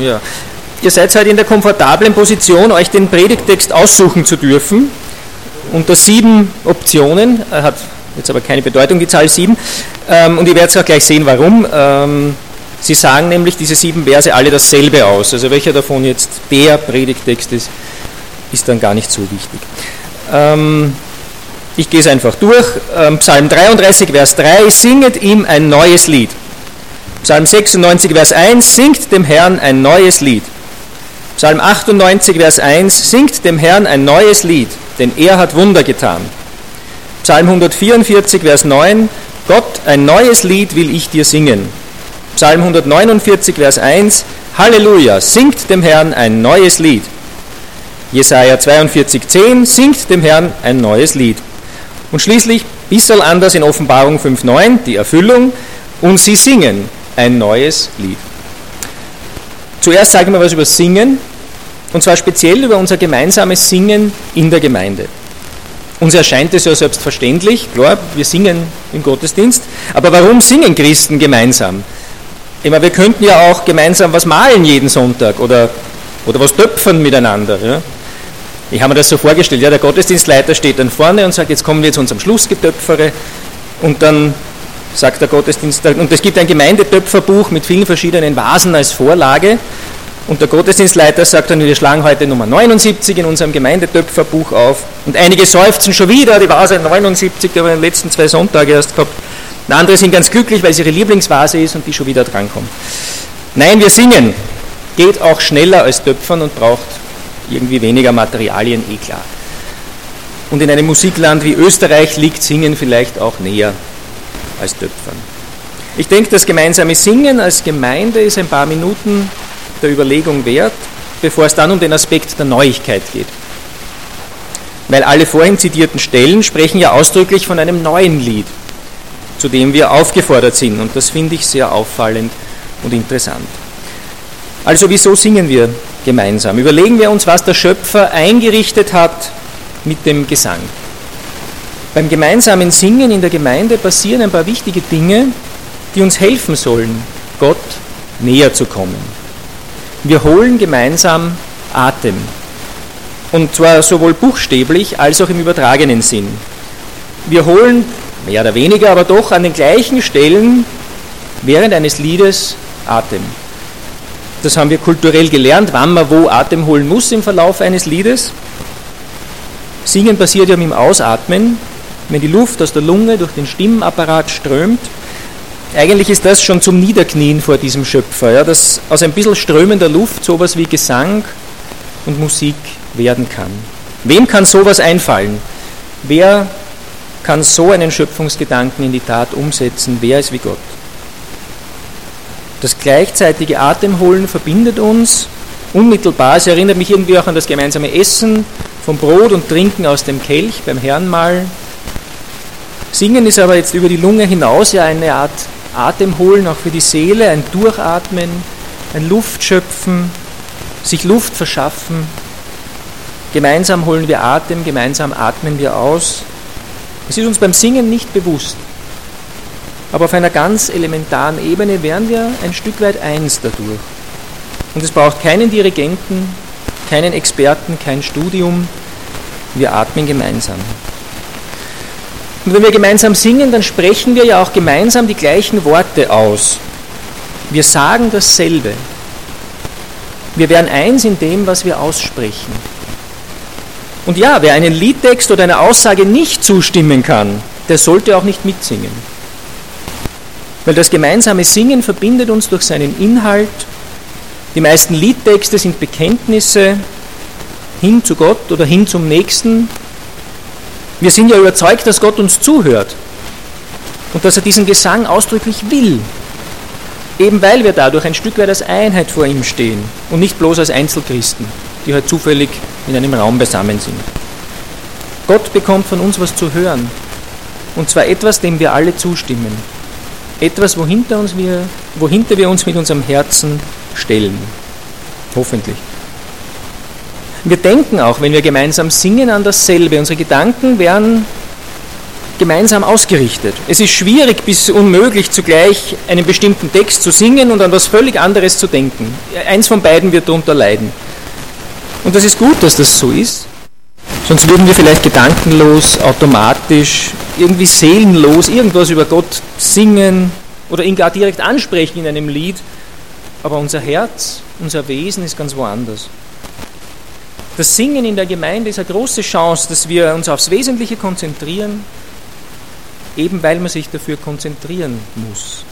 Ja. Ihr seid halt in der komfortablen Position, euch den Predigtext aussuchen zu dürfen. Unter sieben Optionen, hat jetzt aber keine Bedeutung, die Zahl sieben. Ähm, und ihr werdet auch gleich sehen, warum. Ähm, sie sagen nämlich diese sieben Verse alle dasselbe aus. Also welcher davon jetzt der Predigtext ist, ist dann gar nicht so wichtig. Ähm, ich gehe es einfach durch. Psalm 33, Vers 3, singet ihm ein neues Lied. Psalm 96, Vers 1, singt dem Herrn ein neues Lied. Psalm 98, Vers 1, singt dem Herrn ein neues Lied, denn er hat Wunder getan. Psalm 144, Vers 9, Gott, ein neues Lied will ich dir singen. Psalm 149, Vers 1, Halleluja, singt dem Herrn ein neues Lied. Jesaja 42, 10, singt dem Herrn ein neues Lied. Und schließlich, bisschen anders in Offenbarung 5.9, die Erfüllung, und sie singen ein neues Lied. Zuerst sagen wir was über Singen, und zwar speziell über unser gemeinsames Singen in der Gemeinde. Uns erscheint es ja selbstverständlich, klar, wir singen im Gottesdienst, aber warum singen Christen gemeinsam? Ich meine, wir könnten ja auch gemeinsam was malen jeden Sonntag oder, oder was töpfern miteinander. Ja? Ich habe mir das so vorgestellt, ja, der Gottesdienstleiter steht dann vorne und sagt, jetzt kommen wir zu unserem Schlussgetöpfere und dann sagt der Gottesdienst, und es gibt ein Gemeindetöpferbuch mit vielen verschiedenen Vasen als Vorlage und der Gottesdienstleiter sagt dann, wir schlagen heute Nummer 79 in unserem Gemeindetöpferbuch auf und einige seufzen schon wieder, die Vase 79, die haben wir in den letzten zwei Sonntage erst gehabt. Und andere sind ganz glücklich, weil es ihre Lieblingsvase ist und die schon wieder drankommt. Nein, wir singen. Geht auch schneller als Töpfern und braucht irgendwie weniger Materialien, eh klar. Und in einem Musikland wie Österreich liegt Singen vielleicht auch näher als Töpfern. Ich denke, das gemeinsame Singen als Gemeinde ist ein paar Minuten der Überlegung wert, bevor es dann um den Aspekt der Neuigkeit geht. Weil alle vorhin zitierten Stellen sprechen ja ausdrücklich von einem neuen Lied, zu dem wir aufgefordert sind. Und das finde ich sehr auffallend und interessant. Also wieso singen wir gemeinsam? Überlegen wir uns, was der Schöpfer eingerichtet hat mit dem Gesang. Beim gemeinsamen Singen in der Gemeinde passieren ein paar wichtige Dinge, die uns helfen sollen, Gott näher zu kommen. Wir holen gemeinsam Atem. Und zwar sowohl buchstäblich als auch im übertragenen Sinn. Wir holen mehr oder weniger, aber doch an den gleichen Stellen während eines Liedes Atem. Das haben wir kulturell gelernt, wann man wo Atem holen muss im Verlauf eines Liedes. Singen passiert ja mit dem Ausatmen, wenn die Luft aus der Lunge durch den Stimmapparat strömt. Eigentlich ist das schon zum Niederknien vor diesem Schöpfer, ja, dass aus ein bisschen strömender Luft sowas wie Gesang und Musik werden kann. Wem kann sowas einfallen? Wer kann so einen Schöpfungsgedanken in die Tat umsetzen? Wer ist wie Gott? Das gleichzeitige Atemholen verbindet uns unmittelbar. Es erinnert mich irgendwie auch an das gemeinsame Essen vom Brot und Trinken aus dem Kelch beim Herrenmahl. Singen ist aber jetzt über die Lunge hinaus ja eine Art Atemholen auch für die Seele, ein Durchatmen, ein Luftschöpfen, sich Luft verschaffen. Gemeinsam holen wir Atem, gemeinsam atmen wir aus. Es ist uns beim Singen nicht bewusst. Aber auf einer ganz elementaren Ebene wären wir ein Stück weit eins dadurch. Und es braucht keinen Dirigenten, keinen Experten, kein Studium. Wir atmen gemeinsam. Und wenn wir gemeinsam singen, dann sprechen wir ja auch gemeinsam die gleichen Worte aus. Wir sagen dasselbe. Wir werden eins in dem, was wir aussprechen. Und ja, wer einen Liedtext oder einer Aussage nicht zustimmen kann, der sollte auch nicht mitsingen. Weil das gemeinsame Singen verbindet uns durch seinen Inhalt. Die meisten Liedtexte sind Bekenntnisse hin zu Gott oder hin zum Nächsten. Wir sind ja überzeugt, dass Gott uns zuhört und dass er diesen Gesang ausdrücklich will. Eben weil wir dadurch ein Stück weit als Einheit vor ihm stehen und nicht bloß als Einzelchristen, die halt zufällig in einem Raum beisammen sind. Gott bekommt von uns was zu hören. Und zwar etwas, dem wir alle zustimmen etwas, wohinter, uns wir, wohinter wir uns mit unserem Herzen stellen. Hoffentlich. Wir denken auch, wenn wir gemeinsam singen, an dasselbe. Unsere Gedanken werden gemeinsam ausgerichtet. Es ist schwierig bis unmöglich zugleich einen bestimmten Text zu singen und an was völlig anderes zu denken. Eins von beiden wird darunter leiden. Und das ist gut, dass das so ist. Sonst würden wir vielleicht gedankenlos, automatisch, irgendwie seelenlos irgendwas über Gott singen oder ihn gar direkt ansprechen in einem Lied. Aber unser Herz, unser Wesen ist ganz woanders. Das Singen in der Gemeinde ist eine große Chance, dass wir uns aufs Wesentliche konzentrieren, eben weil man sich dafür konzentrieren muss.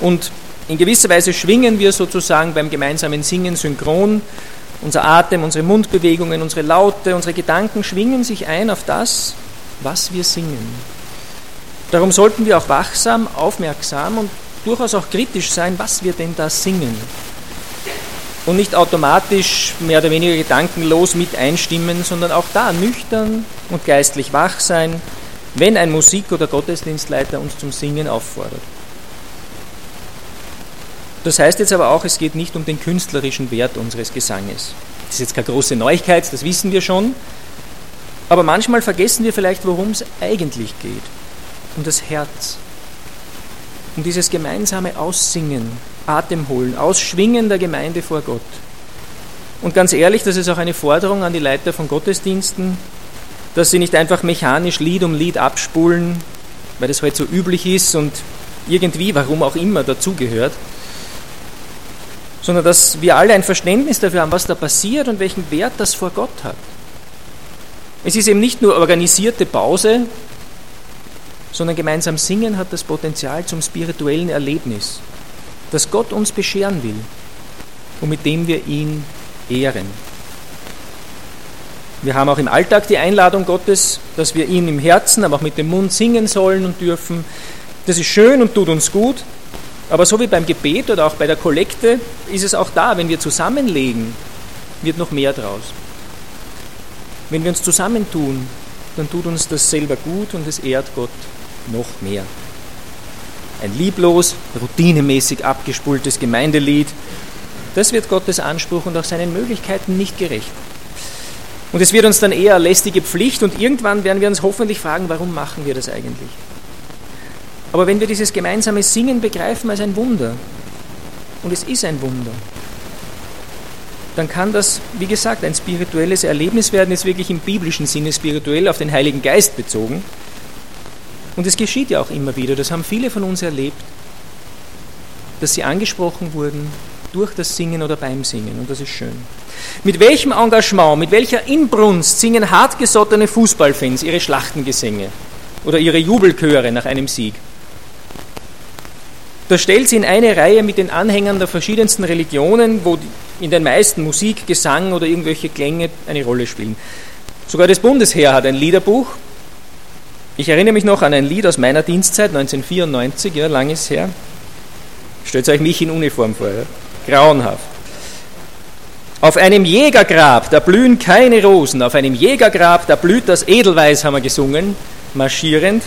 Und in gewisser Weise schwingen wir sozusagen beim gemeinsamen Singen synchron. Unser Atem, unsere Mundbewegungen, unsere Laute, unsere Gedanken schwingen sich ein auf das, was wir singen. Darum sollten wir auch wachsam, aufmerksam und durchaus auch kritisch sein, was wir denn da singen und nicht automatisch mehr oder weniger gedankenlos mit einstimmen, sondern auch da nüchtern und geistlich wach sein, wenn ein Musik- oder Gottesdienstleiter uns zum Singen auffordert. Das heißt jetzt aber auch, es geht nicht um den künstlerischen Wert unseres Gesanges. Das ist jetzt keine große Neuigkeit, das wissen wir schon. Aber manchmal vergessen wir vielleicht, worum es eigentlich geht. Um das Herz. Um dieses gemeinsame Aussingen Atem holen, Ausschwingen der Gemeinde vor Gott. Und ganz ehrlich, das ist auch eine Forderung an die Leiter von Gottesdiensten, dass sie nicht einfach mechanisch Lied um Lied abspulen, weil das heute halt so üblich ist und irgendwie, warum auch immer, dazugehört, sondern dass wir alle ein Verständnis dafür haben, was da passiert und welchen Wert das vor Gott hat. Es ist eben nicht nur organisierte Pause, sondern gemeinsam singen hat das Potenzial zum spirituellen Erlebnis das Gott uns bescheren will und mit dem wir ihn ehren. Wir haben auch im Alltag die Einladung Gottes, dass wir ihn im Herzen, aber auch mit dem Mund singen sollen und dürfen. Das ist schön und tut uns gut, aber so wie beim Gebet oder auch bei der Kollekte ist es auch da, wenn wir zusammenlegen, wird noch mehr draus. Wenn wir uns zusammentun, dann tut uns das selber gut und es ehrt Gott noch mehr ein lieblos, routinemäßig abgespultes Gemeindelied. Das wird Gottes Anspruch und auch seinen Möglichkeiten nicht gerecht. Und es wird uns dann eher lästige Pflicht und irgendwann werden wir uns hoffentlich fragen, warum machen wir das eigentlich? Aber wenn wir dieses gemeinsame Singen begreifen als ein Wunder, und es ist ein Wunder, dann kann das, wie gesagt, ein spirituelles Erlebnis werden, ist wirklich im biblischen Sinne spirituell auf den Heiligen Geist bezogen. Und es geschieht ja auch immer wieder, das haben viele von uns erlebt, dass sie angesprochen wurden durch das Singen oder beim Singen. Und das ist schön. Mit welchem Engagement, mit welcher Inbrunst singen hartgesottene Fußballfans ihre Schlachtengesänge oder ihre Jubelchöre nach einem Sieg? Da stellt sie in eine Reihe mit den Anhängern der verschiedensten Religionen, wo in den meisten Musik, Gesang oder irgendwelche Klänge eine Rolle spielen. Sogar das Bundesheer hat ein Liederbuch, ich erinnere mich noch an ein Lied aus meiner Dienstzeit, 1994, ja, lang her. Stellt euch mich in Uniform vor, ja? grauenhaft. Auf einem Jägergrab, da blühen keine Rosen, auf einem Jägergrab, da blüht das Edelweiß, haben wir gesungen, marschierend.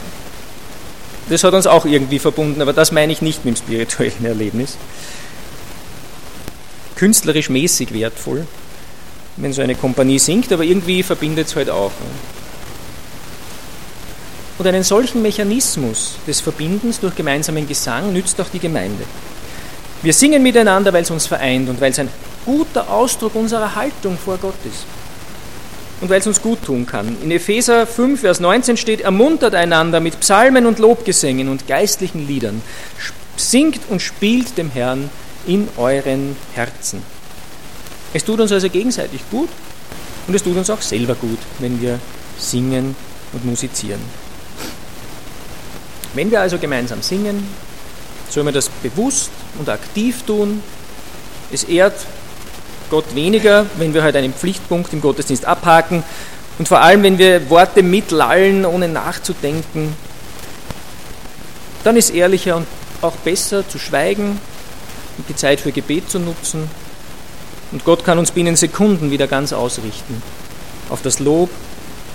Das hat uns auch irgendwie verbunden, aber das meine ich nicht mit dem spirituellen Erlebnis. Künstlerisch mäßig wertvoll, wenn so eine Kompanie singt, aber irgendwie verbindet es halt auch. Ne? Und einen solchen Mechanismus des Verbindens durch gemeinsamen Gesang nützt auch die Gemeinde. Wir singen miteinander, weil es uns vereint und weil es ein guter Ausdruck unserer Haltung vor Gott ist. Und weil es uns gut tun kann. In Epheser 5, Vers 19 steht, ermuntert einander mit Psalmen und Lobgesängen und geistlichen Liedern. Singt und spielt dem Herrn in euren Herzen. Es tut uns also gegenseitig gut und es tut uns auch selber gut, wenn wir singen und musizieren. Wenn wir also gemeinsam singen, sollen wir das bewusst und aktiv tun. Es ehrt Gott weniger, wenn wir halt einen Pflichtpunkt im Gottesdienst abhaken und vor allem, wenn wir Worte mitlallen, ohne nachzudenken. Dann ist ehrlicher und auch besser zu schweigen und die Zeit für Gebet zu nutzen. Und Gott kann uns binnen Sekunden wieder ganz ausrichten auf das Lob,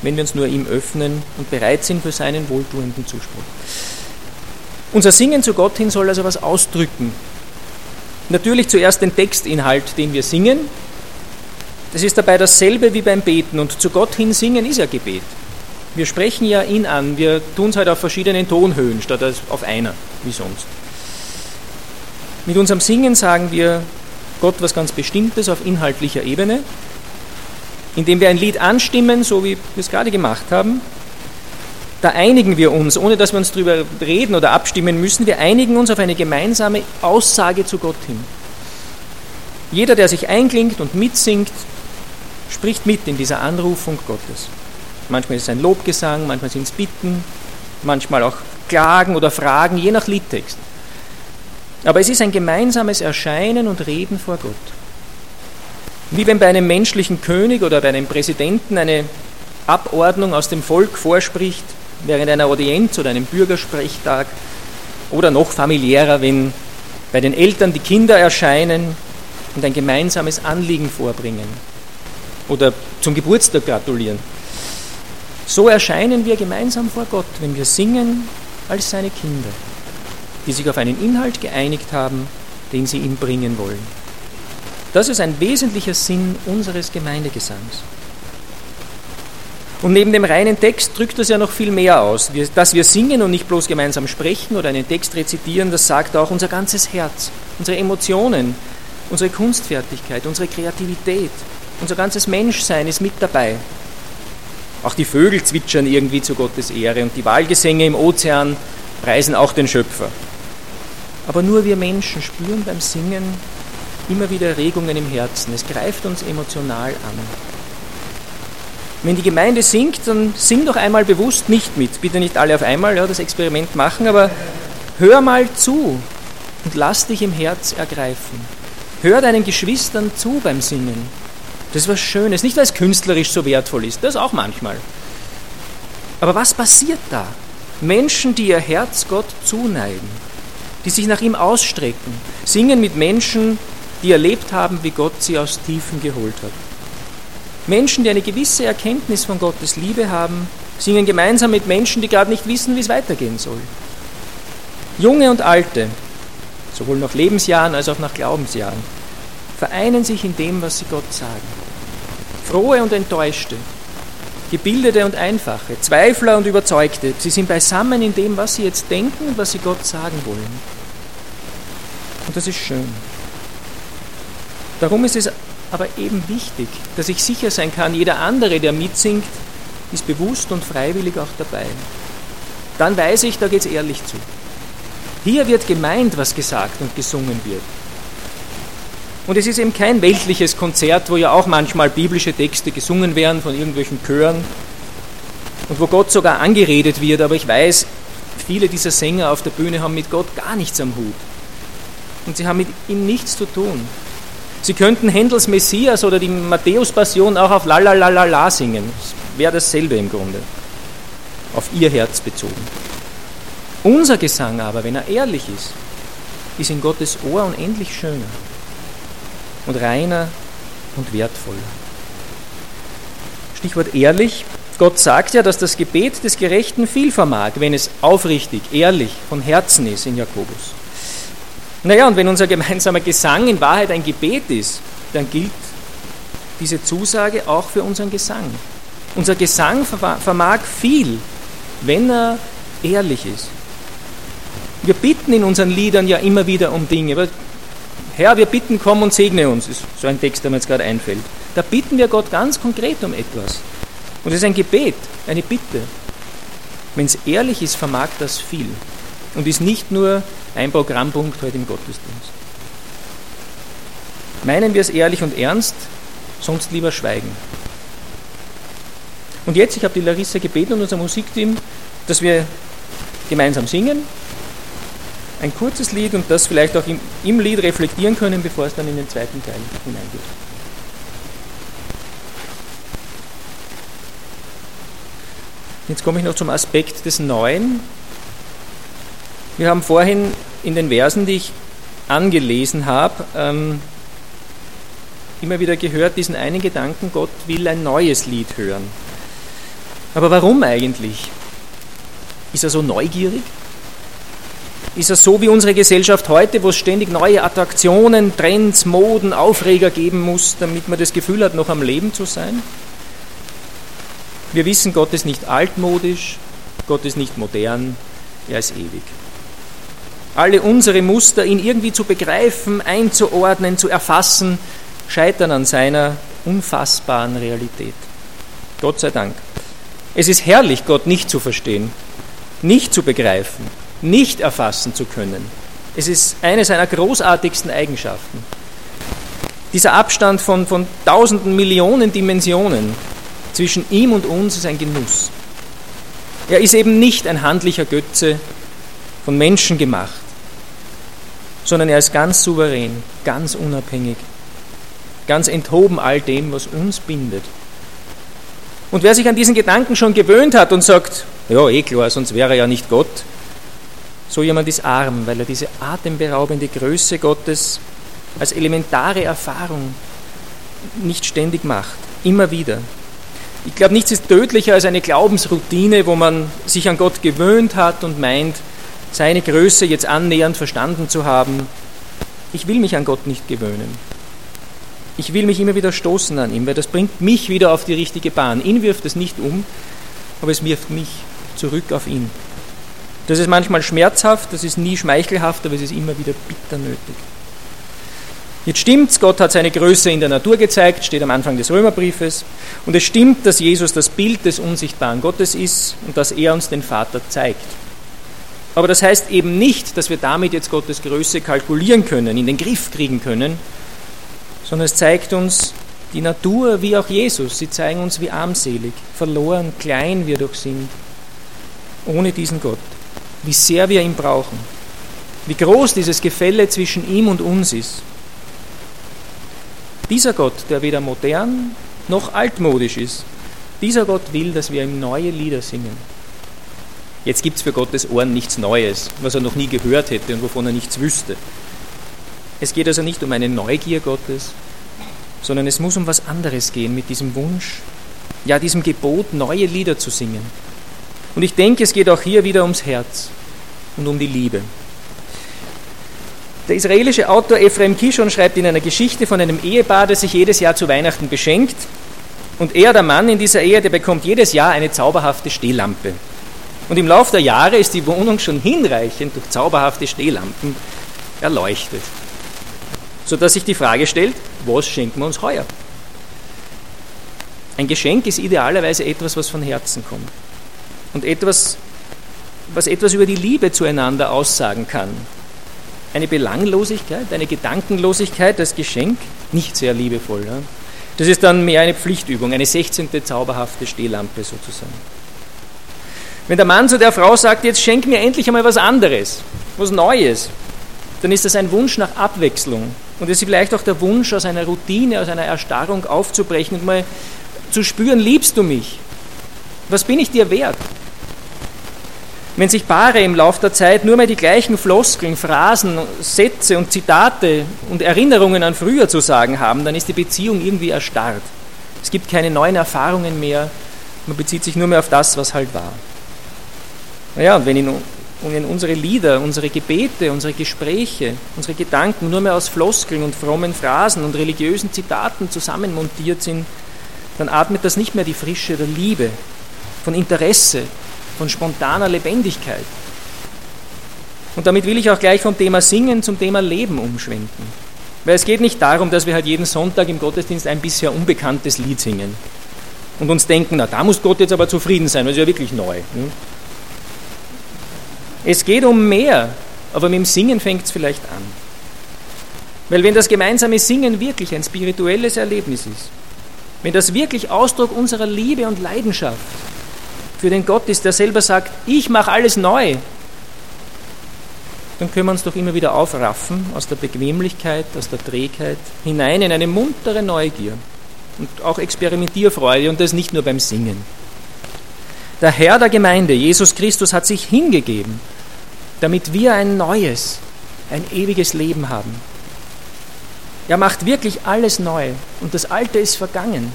wenn wir uns nur ihm öffnen und bereit sind für seinen wohltuenden Zuspruch. Unser Singen zu Gott hin soll also was ausdrücken. Natürlich zuerst den Textinhalt, den wir singen. Das ist dabei dasselbe wie beim Beten und zu Gott hin singen ist ja Gebet. Wir sprechen ja ihn an, wir tun es halt auf verschiedenen Tonhöhen statt auf einer, wie sonst. Mit unserem Singen sagen wir Gott was ganz Bestimmtes auf inhaltlicher Ebene, indem wir ein Lied anstimmen, so wie wir es gerade gemacht haben. Da einigen wir uns, ohne dass wir uns darüber reden oder abstimmen müssen, wir einigen uns auf eine gemeinsame Aussage zu Gott hin. Jeder, der sich einklingt und mitsingt, spricht mit in dieser Anrufung Gottes. Manchmal ist es ein Lobgesang, manchmal sind es Bitten, manchmal auch Klagen oder Fragen, je nach Liedtext. Aber es ist ein gemeinsames Erscheinen und Reden vor Gott. Wie wenn bei einem menschlichen König oder bei einem Präsidenten eine Abordnung aus dem Volk vorspricht, während einer Audienz oder einem Bürgersprechtag oder noch familiärer, wenn bei den Eltern die Kinder erscheinen und ein gemeinsames Anliegen vorbringen oder zum Geburtstag gratulieren. So erscheinen wir gemeinsam vor Gott, wenn wir singen als seine Kinder die sich auf einen Inhalt geeinigt haben, den sie ihm bringen wollen. Das ist ein wesentlicher Sinn unseres Gemeindegesangs. Und neben dem reinen Text drückt das ja noch viel mehr aus. Dass wir singen und nicht bloß gemeinsam sprechen oder einen Text rezitieren, das sagt auch unser ganzes Herz, unsere Emotionen, unsere Kunstfertigkeit, unsere Kreativität, unser ganzes Menschsein ist mit dabei. Auch die Vögel zwitschern irgendwie zu Gottes Ehre und die Wahlgesänge im Ozean preisen auch den Schöpfer. Aber nur wir Menschen spüren beim Singen immer wieder Regungen im Herzen. Es greift uns emotional an. Wenn die Gemeinde singt, dann sing doch einmal bewusst nicht mit. Bitte nicht alle auf einmal ja, das Experiment machen, aber hör mal zu und lass dich im Herz ergreifen. Hör deinen Geschwistern zu beim Singen. Das ist was Schönes. Nicht, weil es künstlerisch so wertvoll ist, das auch manchmal. Aber was passiert da? Menschen, die ihr Herz Gott zuneigen, die sich nach ihm ausstrecken, singen mit Menschen, die erlebt haben, wie Gott sie aus Tiefen geholt hat. Menschen, die eine gewisse Erkenntnis von Gottes Liebe haben, singen gemeinsam mit Menschen, die gerade nicht wissen, wie es weitergehen soll. Junge und Alte, sowohl nach Lebensjahren als auch nach Glaubensjahren, vereinen sich in dem, was sie Gott sagen. Frohe und Enttäuschte, Gebildete und Einfache, Zweifler und Überzeugte, sie sind beisammen in dem, was sie jetzt denken und was sie Gott sagen wollen. Und das ist schön. Darum ist es aber eben wichtig, dass ich sicher sein kann, jeder andere, der mitsingt, ist bewusst und freiwillig auch dabei. Dann weiß ich, da geht es ehrlich zu. Hier wird gemeint, was gesagt und gesungen wird. Und es ist eben kein weltliches Konzert, wo ja auch manchmal biblische Texte gesungen werden von irgendwelchen Chören und wo Gott sogar angeredet wird, aber ich weiß, viele dieser Sänger auf der Bühne haben mit Gott gar nichts am Hut. Und sie haben mit ihm nichts zu tun. Sie könnten Händels Messias oder die Matthäus-Passion auch auf Lalalala singen. Das wäre dasselbe im Grunde. Auf ihr Herz bezogen. Unser Gesang aber, wenn er ehrlich ist, ist in Gottes Ohr unendlich schöner und reiner und wertvoller. Stichwort ehrlich. Gott sagt ja, dass das Gebet des Gerechten viel vermag, wenn es aufrichtig, ehrlich, von Herzen ist in Jakobus. Naja, und wenn unser gemeinsamer Gesang in Wahrheit ein Gebet ist, dann gilt diese Zusage auch für unseren Gesang. Unser Gesang vermag viel, wenn er ehrlich ist. Wir bitten in unseren Liedern ja immer wieder um Dinge. Herr, wir bitten, komm und segne uns, ist so ein Text, der mir jetzt gerade einfällt. Da bitten wir Gott ganz konkret um etwas. Und es ist ein Gebet, eine Bitte. Wenn es ehrlich ist, vermag das viel. Und ist nicht nur ein Programmpunkt heute im Gottesdienst. Meinen wir es ehrlich und ernst, sonst lieber schweigen. Und jetzt, ich habe die Larissa gebeten und unser Musikteam, dass wir gemeinsam singen ein kurzes Lied und das vielleicht auch im, im Lied reflektieren können, bevor es dann in den zweiten Teil hineingeht. Jetzt komme ich noch zum Aspekt des Neuen. Wir haben vorhin in den Versen, die ich angelesen habe, ähm, immer wieder gehört, diesen einen Gedanken, Gott will ein neues Lied hören. Aber warum eigentlich? Ist er so neugierig? ist es so wie unsere Gesellschaft heute, wo es ständig neue Attraktionen, Trends, Moden, Aufreger geben muss, damit man das Gefühl hat, noch am Leben zu sein? Wir wissen, Gott ist nicht altmodisch, Gott ist nicht modern, er ist ewig. Alle unsere Muster, ihn irgendwie zu begreifen, einzuordnen, zu erfassen, scheitern an seiner unfassbaren Realität. Gott sei Dank. Es ist herrlich, Gott nicht zu verstehen, nicht zu begreifen, nicht erfassen zu können. Es ist eine seiner großartigsten Eigenschaften. Dieser Abstand von, von tausenden Millionen Dimensionen zwischen ihm und uns ist ein Genuss. Er ist eben nicht ein handlicher Götze von Menschen gemacht, sondern er ist ganz souverän, ganz unabhängig, ganz enthoben all dem, was uns bindet. Und wer sich an diesen Gedanken schon gewöhnt hat und sagt, ja, eh klar, sonst wäre er ja nicht Gott, so jemand ist arm, weil er diese atemberaubende Größe Gottes als elementare Erfahrung nicht ständig macht, immer wieder. Ich glaube, nichts ist tödlicher als eine Glaubensroutine, wo man sich an Gott gewöhnt hat und meint, seine Größe jetzt annähernd verstanden zu haben. Ich will mich an Gott nicht gewöhnen. Ich will mich immer wieder stoßen an ihm, weil das bringt mich wieder auf die richtige Bahn. Ihn wirft es nicht um, aber es wirft mich zurück auf ihn. Das ist manchmal schmerzhaft, das ist nie schmeichelhaft, aber es ist immer wieder bitter nötig. Jetzt stimmt's, Gott hat seine Größe in der Natur gezeigt, steht am Anfang des Römerbriefes. Und es stimmt, dass Jesus das Bild des unsichtbaren Gottes ist und dass er uns den Vater zeigt. Aber das heißt eben nicht, dass wir damit jetzt Gottes Größe kalkulieren können, in den Griff kriegen können, sondern es zeigt uns die Natur wie auch Jesus. Sie zeigen uns, wie armselig, verloren, klein wir doch sind, ohne diesen Gott. Wie sehr wir ihn brauchen. Wie groß dieses Gefälle zwischen ihm und uns ist. Dieser Gott, der weder modern noch altmodisch ist, dieser Gott will, dass wir ihm neue Lieder singen. Jetzt gibt es für Gottes Ohren nichts Neues, was er noch nie gehört hätte und wovon er nichts wüsste. Es geht also nicht um eine Neugier Gottes, sondern es muss um was anderes gehen mit diesem Wunsch, ja diesem Gebot, neue Lieder zu singen. Und ich denke, es geht auch hier wieder ums Herz und um die Liebe. Der israelische Autor Ephraim Kishon schreibt in einer Geschichte von einem Ehepaar, das sich jedes Jahr zu Weihnachten beschenkt. Und er, der Mann in dieser Ehe, der bekommt jedes Jahr eine zauberhafte Stehlampe. Und im Laufe der Jahre ist die Wohnung schon hinreichend durch zauberhafte Stehlampen erleuchtet. Sodass sich die Frage stellt, was schenken wir uns heuer? Ein Geschenk ist idealerweise etwas, was von Herzen kommt. Und etwas, was etwas über die Liebe zueinander aussagen kann eine Belanglosigkeit, eine Gedankenlosigkeit als Geschenk, nicht sehr liebevoll. Ja? Das ist dann mehr eine Pflichtübung, eine 16. zauberhafte Stehlampe sozusagen. Wenn der Mann zu der Frau sagt, jetzt schenk mir endlich einmal was anderes, was Neues, dann ist das ein Wunsch nach Abwechslung. Und es ist vielleicht auch der Wunsch, aus einer Routine, aus einer Erstarrung aufzubrechen und mal zu spüren, liebst du mich? Was bin ich dir wert? Wenn sich Paare im Laufe der Zeit nur mehr die gleichen Floskeln, Phrasen, Sätze und Zitate und Erinnerungen an früher zu sagen haben, dann ist die Beziehung irgendwie erstarrt. Es gibt keine neuen Erfahrungen mehr, man bezieht sich nur mehr auf das, was halt war. Naja, und wenn in, in unsere Lieder, unsere Gebete, unsere Gespräche, unsere Gedanken nur mehr aus Floskeln und frommen Phrasen und religiösen Zitaten zusammenmontiert sind, dann atmet das nicht mehr die Frische der Liebe, von Interesse, von spontaner Lebendigkeit. Und damit will ich auch gleich vom Thema Singen zum Thema Leben umschwenken. Weil es geht nicht darum, dass wir halt jeden Sonntag im Gottesdienst ein bisher unbekanntes Lied singen und uns denken, na da muss Gott jetzt aber zufrieden sein, weil es ist ja wirklich neu. Ne? Es geht um mehr, aber mit dem Singen fängt es vielleicht an. Weil wenn das gemeinsame Singen wirklich ein spirituelles Erlebnis ist, wenn das wirklich Ausdruck unserer Liebe und Leidenschaft für den Gott ist, der selber sagt, ich mache alles neu, dann können wir uns doch immer wieder aufraffen aus der Bequemlichkeit, aus der Trägheit hinein in eine muntere Neugier und auch Experimentierfreude und das nicht nur beim Singen. Der Herr der Gemeinde, Jesus Christus, hat sich hingegeben, damit wir ein neues, ein ewiges Leben haben. Er macht wirklich alles neu und das Alte ist vergangen.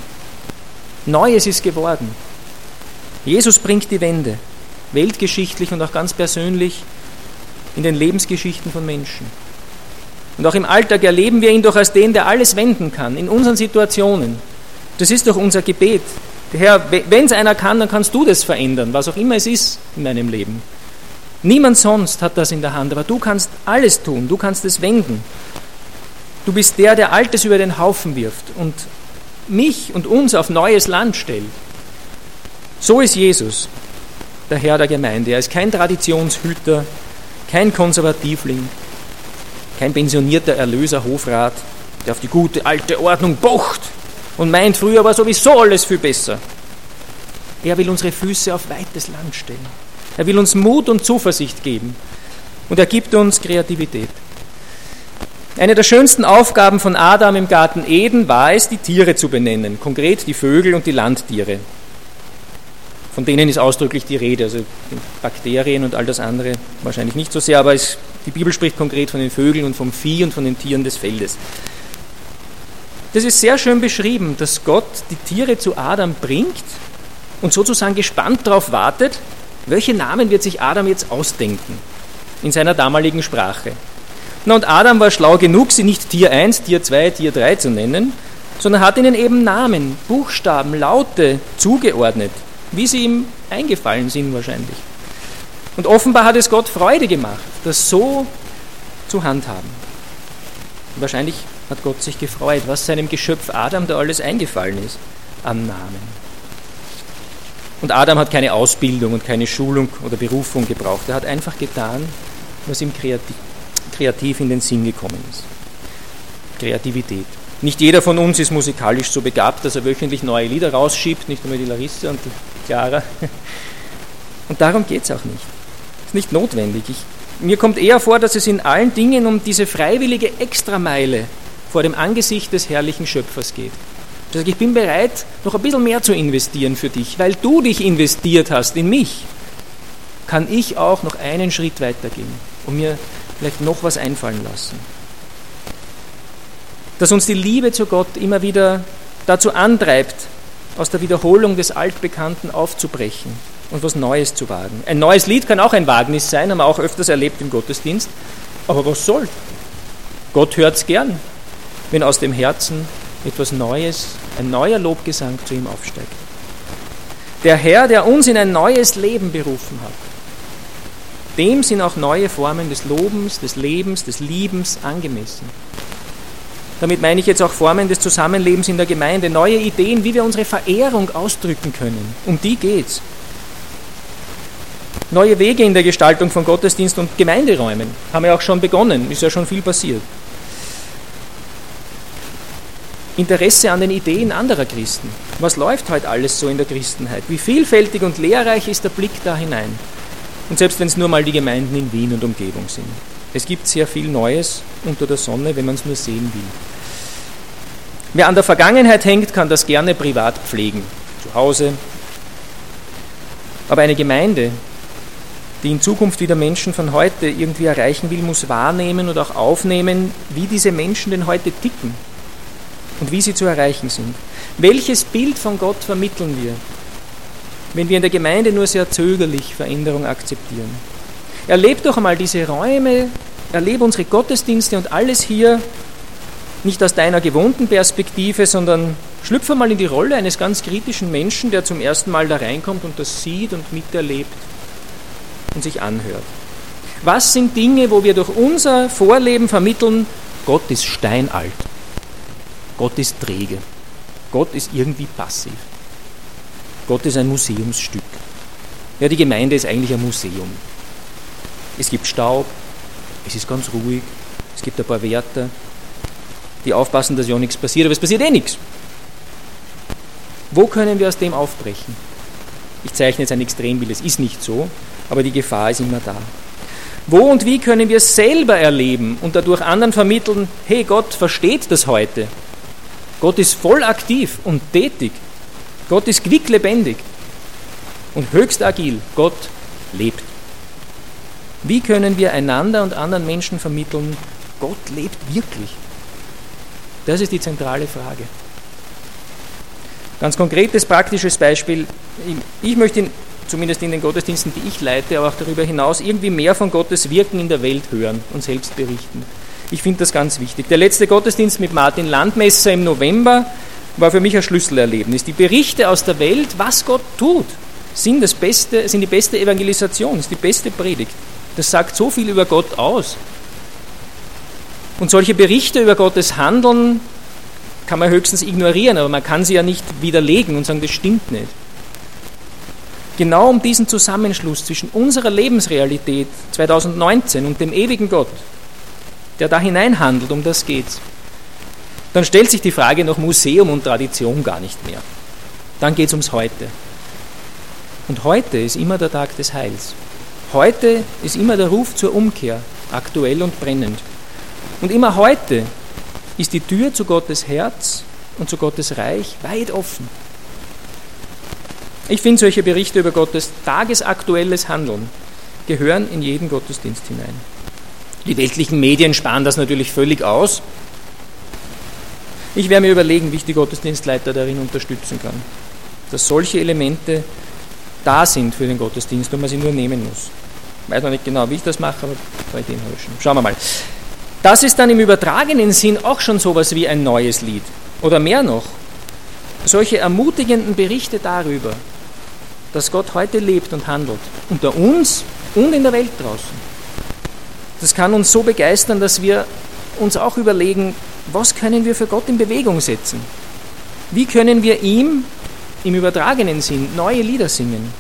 Neues ist geworden. Jesus bringt die Wende, weltgeschichtlich und auch ganz persönlich in den Lebensgeschichten von Menschen. Und auch im Alltag erleben wir ihn doch als den, der alles wenden kann, in unseren Situationen. Das ist doch unser Gebet, Herr, wenn es einer kann, dann kannst du das verändern, was auch immer es ist in meinem Leben. Niemand sonst hat das in der Hand, aber du kannst alles tun, du kannst es wenden. Du bist der, der Altes über den Haufen wirft und mich und uns auf neues Land stellt. So ist Jesus, der Herr der Gemeinde. Er ist kein Traditionshüter, kein Konservativling, kein pensionierter Erlöser Hofrat, der auf die gute alte Ordnung pocht und meint, früher war sowieso alles viel besser. Er will unsere Füße auf weites Land stellen. Er will uns Mut und Zuversicht geben. Und er gibt uns Kreativität. Eine der schönsten Aufgaben von Adam im Garten Eden war es, die Tiere zu benennen, konkret die Vögel und die Landtiere. Von denen ist ausdrücklich die Rede, also Bakterien und all das andere wahrscheinlich nicht so sehr, aber es, die Bibel spricht konkret von den Vögeln und vom Vieh und von den Tieren des Feldes. Das ist sehr schön beschrieben, dass Gott die Tiere zu Adam bringt und sozusagen gespannt darauf wartet, welche Namen wird sich Adam jetzt ausdenken in seiner damaligen Sprache. Na, und Adam war schlau genug, sie nicht Tier 1, Tier 2, Tier 3 zu nennen, sondern hat ihnen eben Namen, Buchstaben, Laute zugeordnet, wie sie ihm eingefallen sind wahrscheinlich. Und offenbar hat es Gott Freude gemacht, das so zu handhaben. Wahrscheinlich hat Gott sich gefreut, was seinem Geschöpf Adam da alles eingefallen ist an Namen. Und Adam hat keine Ausbildung und keine Schulung oder Berufung gebraucht. Er hat einfach getan, was ihm kreativ, in den Sinn gekommen ist. Kreativität. Nicht jeder von uns ist musikalisch so begabt, dass er wöchentlich neue Lieder rausschiebt, nicht einmal die Larissa und die Clara. Und darum geht es auch nicht. Ist nicht notwendig. Ich, mir kommt eher vor, dass es in allen Dingen um diese freiwillige Extrameile vor dem Angesicht des herrlichen Schöpfers geht. Ich bin bereit, noch ein bisschen mehr zu investieren für dich, weil du dich investiert hast in mich. Kann ich auch noch einen Schritt weitergehen und mir vielleicht noch was einfallen lassen. Dass uns die Liebe zu Gott immer wieder dazu antreibt, aus der Wiederholung des Altbekannten aufzubrechen und was Neues zu wagen. Ein neues Lied kann auch ein Wagnis sein, haben wir auch öfters erlebt im Gottesdienst. Aber was soll? Gott hört es gern, wenn aus dem Herzen etwas Neues, ein neuer Lobgesang zu ihm aufsteigt. Der Herr, der uns in ein neues Leben berufen hat, dem sind auch neue Formen des Lobens, des Lebens, des Liebens angemessen. Damit meine ich jetzt auch Formen des Zusammenlebens in der Gemeinde, neue Ideen, wie wir unsere Verehrung ausdrücken können. Um die geht's. Neue Wege in der Gestaltung von Gottesdienst und Gemeinderäumen haben ja auch schon begonnen, ist ja schon viel passiert. Interesse an den Ideen anderer Christen. Was läuft heute alles so in der Christenheit? Wie vielfältig und lehrreich ist der Blick da hinein? Und selbst wenn es nur mal die Gemeinden in Wien und Umgebung sind. Es gibt sehr viel Neues unter der Sonne, wenn man es nur sehen will. Wer an der Vergangenheit hängt, kann das gerne privat pflegen, zu Hause. Aber eine Gemeinde, die in Zukunft wieder Menschen von heute irgendwie erreichen will, muss wahrnehmen und auch aufnehmen, wie diese Menschen denn heute ticken und wie sie zu erreichen sind. Welches Bild von Gott vermitteln wir? wenn wir in der Gemeinde nur sehr zögerlich Veränderung akzeptieren. Erleb doch einmal diese Räume, erlebe unsere Gottesdienste und alles hier nicht aus deiner gewohnten Perspektive, sondern schlüpfe mal in die Rolle eines ganz kritischen Menschen, der zum ersten Mal da reinkommt und das sieht und miterlebt und sich anhört. Was sind Dinge, wo wir durch unser Vorleben vermitteln, Gott ist steinalt, Gott ist träge, Gott ist irgendwie passiv. Gott ist ein Museumsstück. Ja, die Gemeinde ist eigentlich ein Museum. Es gibt Staub, es ist ganz ruhig, es gibt ein paar Wärter, die aufpassen, dass ja nichts passiert, aber es passiert eh nichts. Wo können wir aus dem aufbrechen? Ich zeichne jetzt ein Extrembild, es ist nicht so, aber die Gefahr ist immer da. Wo und wie können wir es selber erleben und dadurch anderen vermitteln, hey, Gott versteht das heute. Gott ist voll aktiv und tätig. Gott ist quicklebendig und höchst agil. Gott lebt. Wie können wir einander und anderen Menschen vermitteln, Gott lebt wirklich? Das ist die zentrale Frage. Ganz konkretes, praktisches Beispiel. Ich möchte zumindest in den Gottesdiensten, die ich leite, aber auch darüber hinaus irgendwie mehr von Gottes Wirken in der Welt hören und selbst berichten. Ich finde das ganz wichtig. Der letzte Gottesdienst mit Martin Landmesser im November war für mich ein Schlüsselerlebnis. Die Berichte aus der Welt, was Gott tut, sind, das beste, sind die beste Evangelisation, ist die beste Predigt. Das sagt so viel über Gott aus. Und solche Berichte über Gottes Handeln kann man höchstens ignorieren, aber man kann sie ja nicht widerlegen und sagen, das stimmt nicht. Genau um diesen Zusammenschluss zwischen unserer Lebensrealität 2019 und dem ewigen Gott, der da hineinhandelt, um das geht's. Dann stellt sich die Frage nach Museum und Tradition gar nicht mehr. Dann geht es ums Heute. Und heute ist immer der Tag des Heils. Heute ist immer der Ruf zur Umkehr, aktuell und brennend. Und immer heute ist die Tür zu Gottes Herz und zu Gottes Reich weit offen. Ich finde, solche Berichte über Gottes tagesaktuelles Handeln gehören in jeden Gottesdienst hinein. Die weltlichen Medien sparen das natürlich völlig aus. Ich werde mir überlegen, wie ich die Gottesdienstleiter darin unterstützen kann, dass solche Elemente da sind für den Gottesdienst und man sie nur nehmen muss. Ich weiß noch nicht genau, wie ich das mache, aber bei dem habe ich schon. Schauen wir mal. Das ist dann im übertragenen Sinn auch schon sowas wie ein neues Lied. Oder mehr noch. Solche ermutigenden Berichte darüber, dass Gott heute lebt und handelt. Unter uns und in der Welt draußen. Das kann uns so begeistern, dass wir uns auch überlegen, was können wir für Gott in Bewegung setzen? Wie können wir ihm im übertragenen Sinn neue Lieder singen,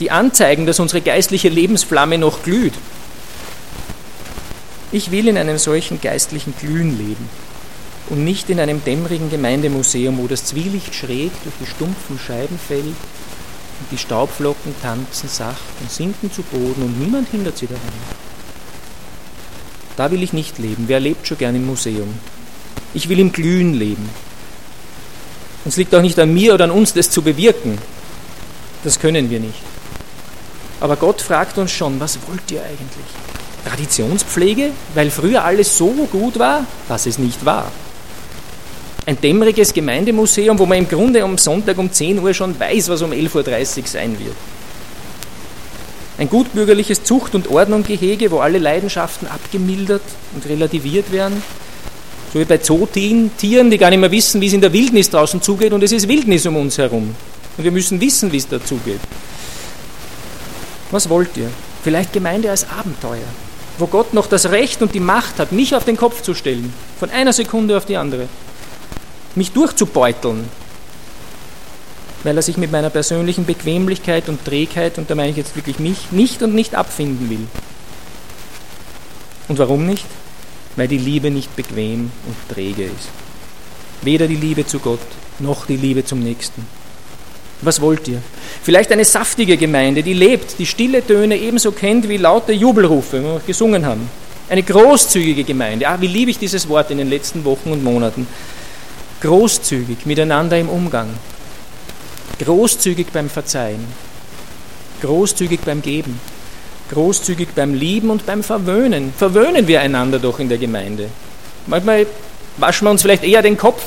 die anzeigen, dass unsere geistliche Lebensflamme noch glüht? Ich will in einem solchen geistlichen Glühen leben und nicht in einem dämmerigen Gemeindemuseum, wo das Zwielicht schräg durch die stumpfen Scheiben fällt und die Staubflocken tanzen sacht und sinken zu Boden und niemand hindert sie daran. Da will ich nicht leben. Wer lebt schon gern im Museum? Ich will im Glühen leben. Und es liegt auch nicht an mir oder an uns, das zu bewirken. Das können wir nicht. Aber Gott fragt uns schon, was wollt ihr eigentlich? Traditionspflege, weil früher alles so gut war, was es nicht war. Ein dämmeriges Gemeindemuseum, wo man im Grunde am Sonntag um 10 Uhr schon weiß, was um 11.30 Uhr sein wird. Ein gutbürgerliches Zucht- und Ordnunggehege, wo alle Leidenschaften abgemildert und relativiert werden. So wie bei Zootieren, Tieren, die gar nicht mehr wissen, wie es in der Wildnis draußen zugeht und es ist Wildnis um uns herum. Und wir müssen wissen, wie es da zugeht. Was wollt ihr? Vielleicht Gemeinde als Abenteuer, wo Gott noch das Recht und die Macht hat, mich auf den Kopf zu stellen, von einer Sekunde auf die andere, mich durchzubeuteln, weil er sich mit meiner persönlichen Bequemlichkeit und Trägheit, und da meine ich jetzt wirklich mich, nicht und nicht abfinden will. Und warum nicht? Weil die Liebe nicht bequem und träge ist. Weder die Liebe zu Gott noch die Liebe zum Nächsten. Was wollt ihr? Vielleicht eine saftige Gemeinde, die lebt, die stille Töne ebenso kennt wie laute Jubelrufe, wie wir gesungen haben. Eine großzügige Gemeinde. Ah, wie liebe ich dieses Wort in den letzten Wochen und Monaten. Großzügig miteinander im Umgang, großzügig beim Verzeihen, großzügig beim Geben, großzügig beim Lieben und beim Verwöhnen. Verwöhnen wir einander doch in der Gemeinde. Manchmal waschen wir uns vielleicht eher den Kopf.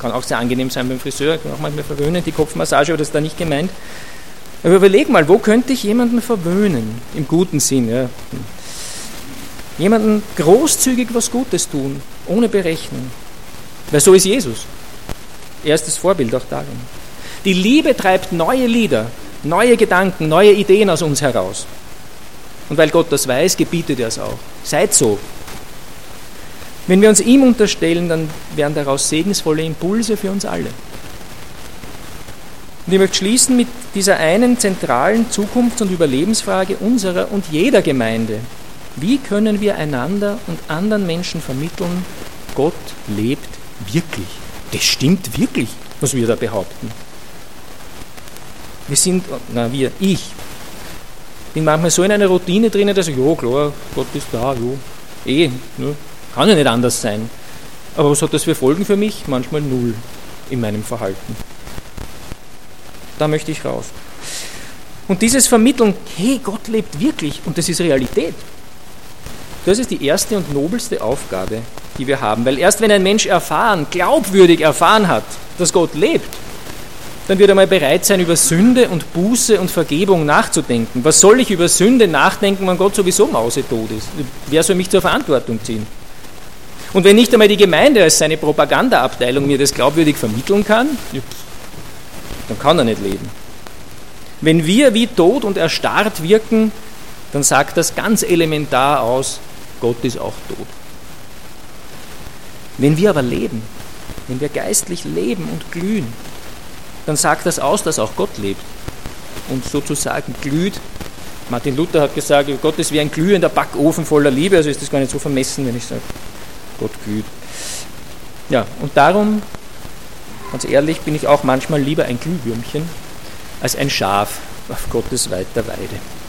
Kann auch sehr angenehm sein beim Friseur, kann auch manchmal verwöhnen, die Kopfmassage, aber das ist da nicht gemeint. Aber überleg mal, wo könnte ich jemanden verwöhnen? Im guten Sinn, ja. Jemanden großzügig was Gutes tun, ohne Berechnung. Weil so ist Jesus. Er ist das Vorbild auch darin. Die Liebe treibt neue Lieder, neue Gedanken, neue Ideen aus uns heraus. Und weil Gott das weiß, gebietet er es auch. Seid so. Wenn wir uns ihm unterstellen, dann werden daraus segensvolle Impulse für uns alle. Und ich möchte schließen mit dieser einen zentralen Zukunfts- und Überlebensfrage unserer und jeder Gemeinde. Wie können wir einander und anderen Menschen vermitteln, Gott lebt wirklich? Das stimmt wirklich, was wir da behaupten. Wir sind, na wir, ich, bin manchmal so in einer Routine drinnen, dass ich, ja klar, Gott ist da, ja, eh, ne, kann ja nicht anders sein. Aber was hat das für Folgen für mich? Manchmal null in meinem Verhalten. Da möchte ich raus. Und dieses Vermitteln, hey, Gott lebt wirklich und das ist Realität. Das ist die erste und nobelste Aufgabe, die wir haben. Weil erst wenn ein Mensch erfahren, glaubwürdig erfahren hat, dass Gott lebt, dann wird er mal bereit sein, über Sünde und Buße und Vergebung nachzudenken. Was soll ich über Sünde nachdenken, wenn Gott sowieso mausetot ist? Wer soll mich zur Verantwortung ziehen? Und wenn nicht einmal die Gemeinde als seine Propagandaabteilung mir das glaubwürdig vermitteln kann, dann kann er nicht leben. Wenn wir wie tot und erstarrt wirken, dann sagt das ganz elementar aus, Gott ist auch tot. Wenn wir aber leben, wenn wir geistlich leben und glühen, dann sagt das aus, dass auch Gott lebt und sozusagen glüht. Martin Luther hat gesagt, Gott ist wie ein glühender Backofen voller Liebe, also ist das gar nicht so vermessen, wenn ich sage, Gott glüht. Ja, und darum, ganz ehrlich, bin ich auch manchmal lieber ein Glühwürmchen als ein Schaf auf Gottes weiter Weide.